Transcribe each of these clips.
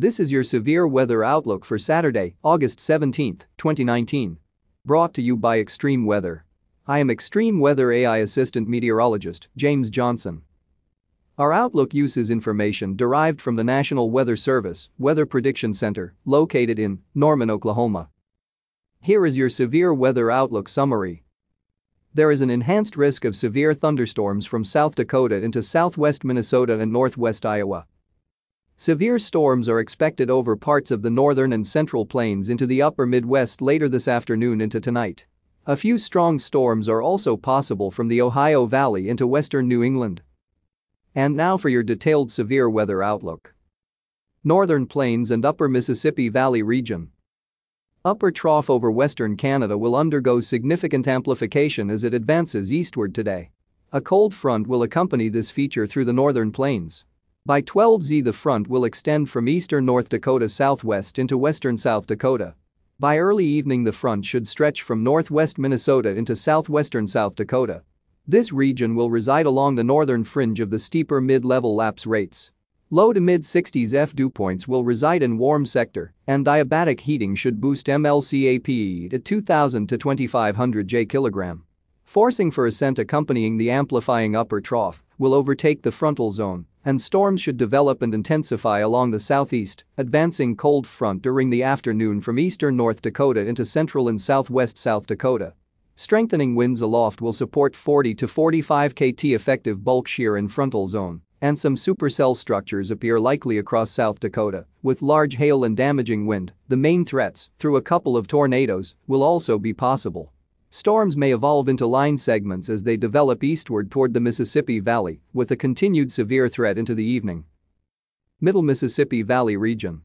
This is your severe weather outlook for Saturday, August 17, 2019. Brought to you by Extreme Weather. I am Extreme Weather AI Assistant Meteorologist James Johnson. Our outlook uses information derived from the National Weather Service Weather Prediction Center, located in Norman, Oklahoma. Here is your severe weather outlook summary. There is an enhanced risk of severe thunderstorms from South Dakota into southwest Minnesota and northwest Iowa. Severe storms are expected over parts of the northern and central plains into the upper Midwest later this afternoon into tonight. A few strong storms are also possible from the Ohio Valley into western New England. And now for your detailed severe weather outlook. Northern Plains and Upper Mississippi Valley region. Upper trough over western Canada will undergo significant amplification as it advances eastward today. A cold front will accompany this feature through the northern plains. By 12Z the front will extend from eastern North Dakota southwest into western South Dakota. By early evening the front should stretch from northwest Minnesota into southwestern South Dakota. This region will reside along the northern fringe of the steeper mid-level lapse rates. Low to mid-60s F dew points will reside in warm sector, and diabatic heating should boost MLCAPE to 2000 to 2500 J kg. Forcing for ascent accompanying the amplifying upper trough will overtake the frontal zone, and storms should develop and intensify along the southeast, advancing cold front during the afternoon from eastern North Dakota into central and southwest South Dakota. Strengthening winds aloft will support 40 to 45 KT effective bulk shear in frontal zone and some supercell structures appear likely across South Dakota, with large hail and damaging wind, the main threats, through a couple of tornadoes, will also be possible. Storms may evolve into line segments as they develop eastward toward the Mississippi Valley, with a continued severe threat into the evening. Middle Mississippi Valley region.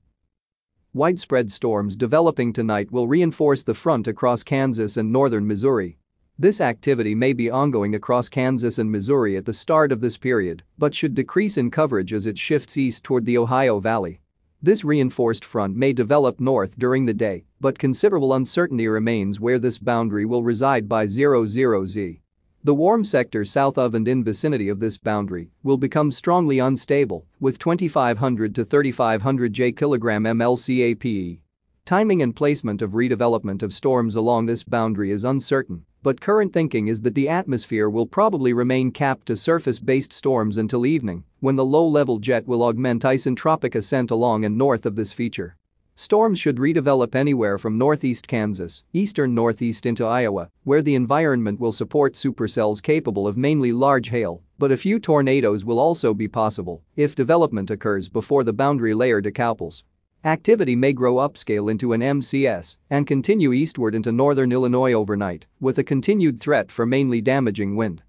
Widespread storms developing tonight will reinforce the front across Kansas and northern Missouri, this activity may be ongoing across Kansas and Missouri at the start of this period, but should decrease in coverage as it shifts east toward the Ohio Valley. This reinforced front may develop north during the day, but considerable uncertainty remains where this boundary will reside by 00Z. The warm sector south of and in vicinity of this boundary will become strongly unstable, with 2500 to 3500 J kg MLCAPE. Timing and placement of redevelopment of storms along this boundary is uncertain, but current thinking is that the atmosphere will probably remain capped to surface-based storms until evening, when the low-level jet will augment isentropic ascent along and north of this feature. Storms should redevelop anywhere from northeast Kansas, eastern northeast into Iowa, where the environment will support supercells capable of mainly large hail, but a few tornadoes will also be possible if development occurs before the boundary layer decouples. Activity may grow upscale into an MCS and continue eastward into northern Illinois overnight, with a continued threat for mainly damaging wind.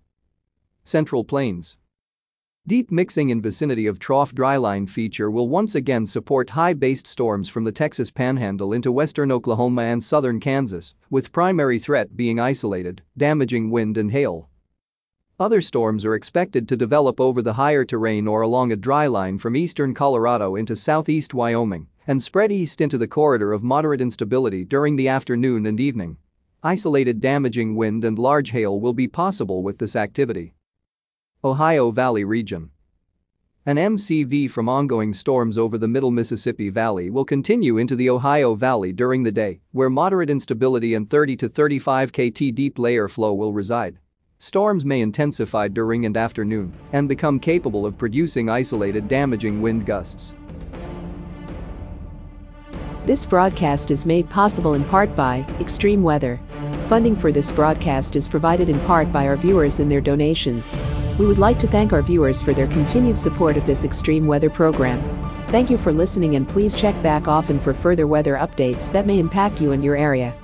Central Plains. Deep mixing in vicinity of trough dryline feature will once again support high-based storms from the Texas Panhandle into western Oklahoma and southern Kansas, with primary threat being isolated, damaging wind and hail. Other storms are expected to develop over the higher terrain or along a dry line from eastern Colorado into southeast Wyoming and spread east into the corridor of moderate instability during the afternoon and evening. Isolated damaging wind and large hail will be possible with this activity. Ohio Valley region. An MCV from ongoing storms over the middle Mississippi Valley will continue into the Ohio Valley during the day, where moderate instability and 30 to 35 KT deep layer flow will reside. Storms may intensify during and afternoon and become capable of producing isolated damaging wind gusts. This broadcast is made possible in part by Extreme Weather. Funding for this broadcast is provided in part by our viewers and their donations. We would like to thank our viewers for their continued support of this extreme weather program. Thank you for listening and please check back often for further weather updates that may impact you and your area.